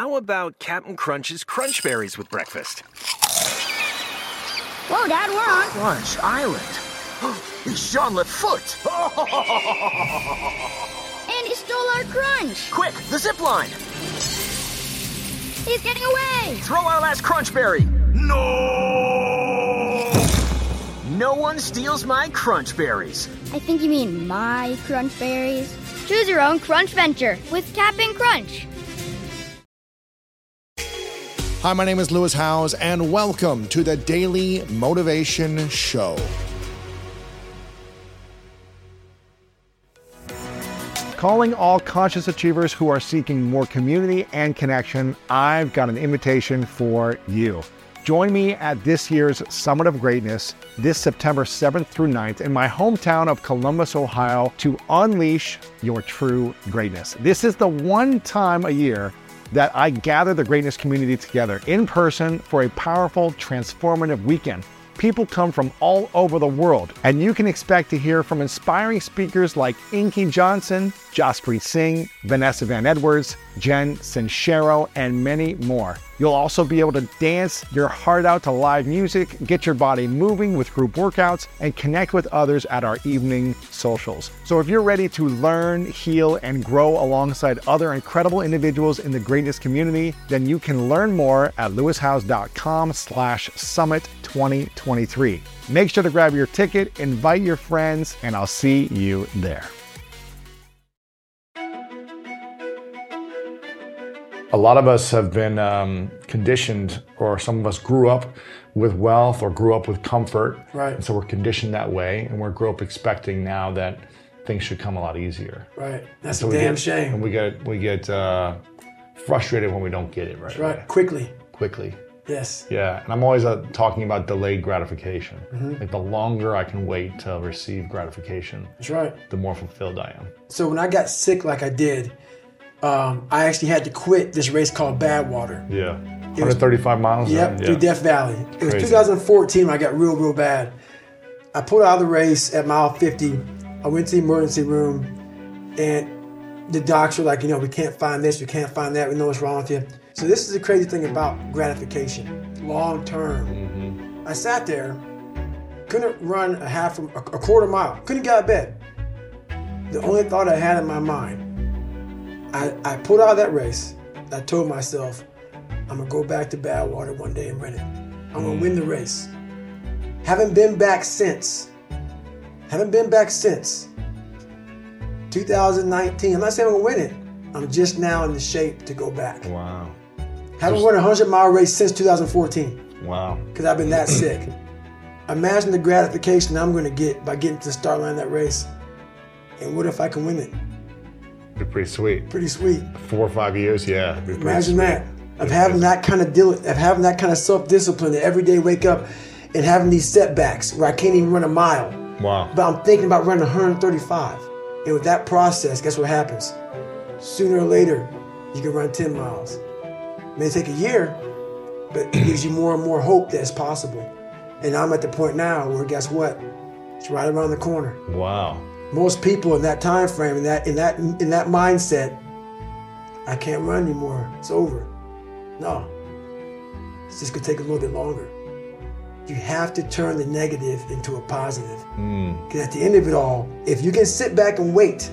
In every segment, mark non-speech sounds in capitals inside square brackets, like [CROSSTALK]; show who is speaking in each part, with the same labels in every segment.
Speaker 1: how about Captain Crunch's Crunch Berries with breakfast?
Speaker 2: Whoa, Dad, we're on.
Speaker 3: Crunch Island. It's Jean Foot.
Speaker 2: And he stole our crunch.
Speaker 3: Quick, the zip line.
Speaker 2: He's getting away.
Speaker 3: Throw our last crunch berry.
Speaker 4: No!
Speaker 3: No one steals my crunch berries.
Speaker 2: I think you mean my crunch berries. Choose your own crunch venture with Captain Crunch.
Speaker 5: Hi, my name is Lewis Howes, and welcome to the Daily Motivation Show. Calling all conscious achievers who are seeking more community and connection, I've got an invitation for you. Join me at this year's Summit of Greatness this September 7th through 9th in my hometown of Columbus, Ohio to unleash your true greatness. This is the one time a year that I gather the greatness community together in person for a powerful, transformative weekend. People come from all over the world, and you can expect to hear from inspiring speakers like Inky Johnson, Jaspreet Singh, Vanessa Van Edwards, Jen Sincero, and many more. You'll also be able to dance your heart out to live music, get your body moving with group workouts, and connect with others at our evening socials. So if you're ready to learn, heal, and grow alongside other incredible individuals in the greatness community, then you can learn more at lewishowes.com slash summit 2023. Make sure to grab your ticket, invite your friends, and I'll see you there. A lot of us have been um, conditioned, or some of us grew up with wealth or grew up with comfort.
Speaker 6: Right.
Speaker 5: And so we're conditioned that way, and we're grew up expecting now that things should come a lot easier.
Speaker 6: Right. That's
Speaker 5: So
Speaker 6: a damn
Speaker 5: get-
Speaker 6: shame.
Speaker 5: And we get we get uh, frustrated when we don't get it right.
Speaker 6: That's right.
Speaker 5: away,
Speaker 6: Quickly.
Speaker 5: Quickly.
Speaker 6: Yes.
Speaker 5: Yeah, and I'm always uh, talking about delayed gratification.
Speaker 6: Mm-hmm.
Speaker 5: Like the longer I can wait to receive gratification,
Speaker 6: That's right.
Speaker 5: the more fulfilled I am.
Speaker 6: So when I got sick like I did, um, I actually had to quit this race called Badwater.
Speaker 5: Yeah. 135 miles.
Speaker 6: Yep,
Speaker 5: yeah.
Speaker 6: through Death Valley. It was
Speaker 5: Crazy.
Speaker 6: 2014 when I got real, real bad. I pulled out of the race at mile 50. I went to the emergency room, and the docs were like, you know, we can't find this, we can't find that, we know what's wrong with you. So this is the crazy thing about gratification, long term.
Speaker 5: Mm-hmm.
Speaker 6: I sat there, couldn't run a half, a quarter mile, couldn't get out of bed. The only thought I had in my mind, I, I pulled out of that race. I told myself, I'm gonna go back to Badwater one day and win it. I'm gonna mm. win the race. Haven't been back since. Haven't been back since. 2019. I'm not saying I'm gonna win it. I'm just now in the shape to go back.
Speaker 5: Wow.
Speaker 6: Haven't run a 100 mile race since 2014
Speaker 5: Wow.
Speaker 6: because I've been that [CLEARS THROAT] sick. Imagine the gratification I'm gonna get by getting to the start line of that race. And what if I can win it?
Speaker 5: Pretty sweet.
Speaker 6: Pretty sweet.
Speaker 5: Four or five years, yeah. it'd be pretty
Speaker 6: Imagine that. Of having that kind of deal, of having that kind of self-discipline to every day wake up and having these setbacks where I can't even run a mile.
Speaker 5: Wow.
Speaker 6: But I'm thinking about running 135. And with that process, guess what happens? Sooner or later, you can run 10 miles. It may take a year, but it gives you more and more hope that it's possible. And I'm at the point now where guess what? It's right around the corner.
Speaker 5: Wow.
Speaker 6: Most people in that time frame, in that in that in that mindset, I can't run anymore. It's over. No. It's just gonna take a little bit longer. You have to turn the negative into a positive. Mm. Because at the end of it all, if you can sit back and wait,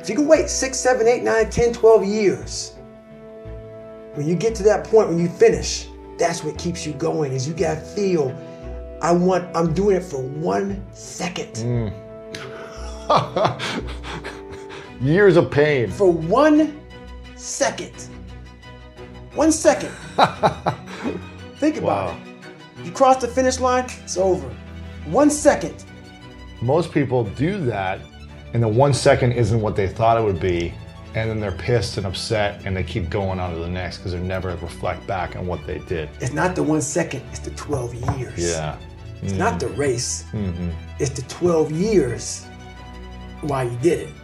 Speaker 6: if you can wait six, seven, eight, nine, 10, 12 years, when you get to that point, when you finish, that's what keeps you going, is you gotta feel, I want, I'm doing it for one second. Mm. [LAUGHS]
Speaker 5: Years of pain.
Speaker 6: For one second. One second. [LAUGHS] Think about
Speaker 5: Wow.
Speaker 6: it. You cross the finish line, it's over. One second.
Speaker 5: Most people do that, and the one second isn't what they thought it would be, and then they're pissed and upset, and they keep going on to the next because they never reflect back on what they did.
Speaker 6: It's not the one second, it's the 12 years.
Speaker 5: Yeah.
Speaker 6: It's not the race.
Speaker 5: Mm-hmm.
Speaker 6: It's the 12 years why you did it.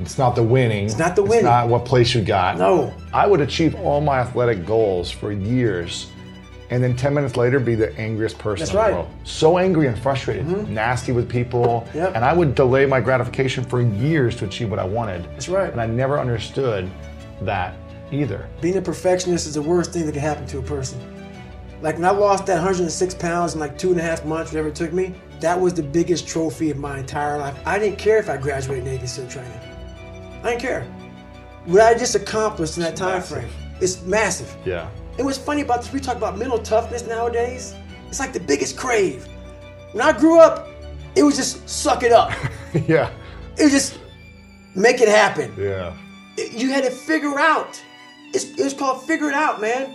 Speaker 5: It's not the winning. It's
Speaker 6: not the winning.
Speaker 5: It's not what place you got.
Speaker 6: No.
Speaker 5: I would achieve all my athletic goals for years, and then 10 minutes later be the angriest person
Speaker 6: That's
Speaker 5: in the
Speaker 6: right.
Speaker 5: world. So angry and frustrated, mm-hmm. nasty with people.
Speaker 6: Yep.
Speaker 5: And I would delay my gratification for years to achieve what I wanted.
Speaker 6: That's right.
Speaker 5: And I never understood that either.
Speaker 6: Being a perfectionist is the worst thing that can happen to a person. Like when I lost that 106 pounds in like two and a half months, whatever it took me, that was the biggest trophy of my entire life. I didn't care if I graduated Navy SEAL training. I didn't care. What I just accomplished in that time
Speaker 5: massive.
Speaker 6: frame, it's massive.
Speaker 5: Yeah.
Speaker 6: And what's funny about this, we talk about mental toughness nowadays. It's like the biggest crave. When I grew up, it was just suck it up. [LAUGHS]
Speaker 5: yeah.
Speaker 6: It was just make it happen.
Speaker 5: Yeah.
Speaker 6: You had to figure out. It's, it was called figure it out, man.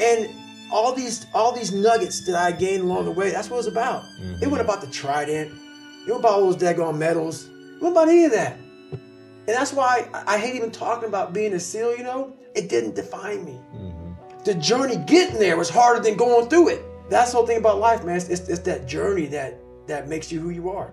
Speaker 6: And all these all these nuggets that I gained along the way, that's what it was about. Mm-hmm. It wasn't about the trident. It wasn't about all those daggone medals. It wasn't about any of that. And that's why I I hate even talking about being a SEAL, you know? It didn't define me. Mm-hmm. The journey getting there was harder than going through it. That's the whole thing about life, man. It's, it's, it's that journey that that makes you who you are.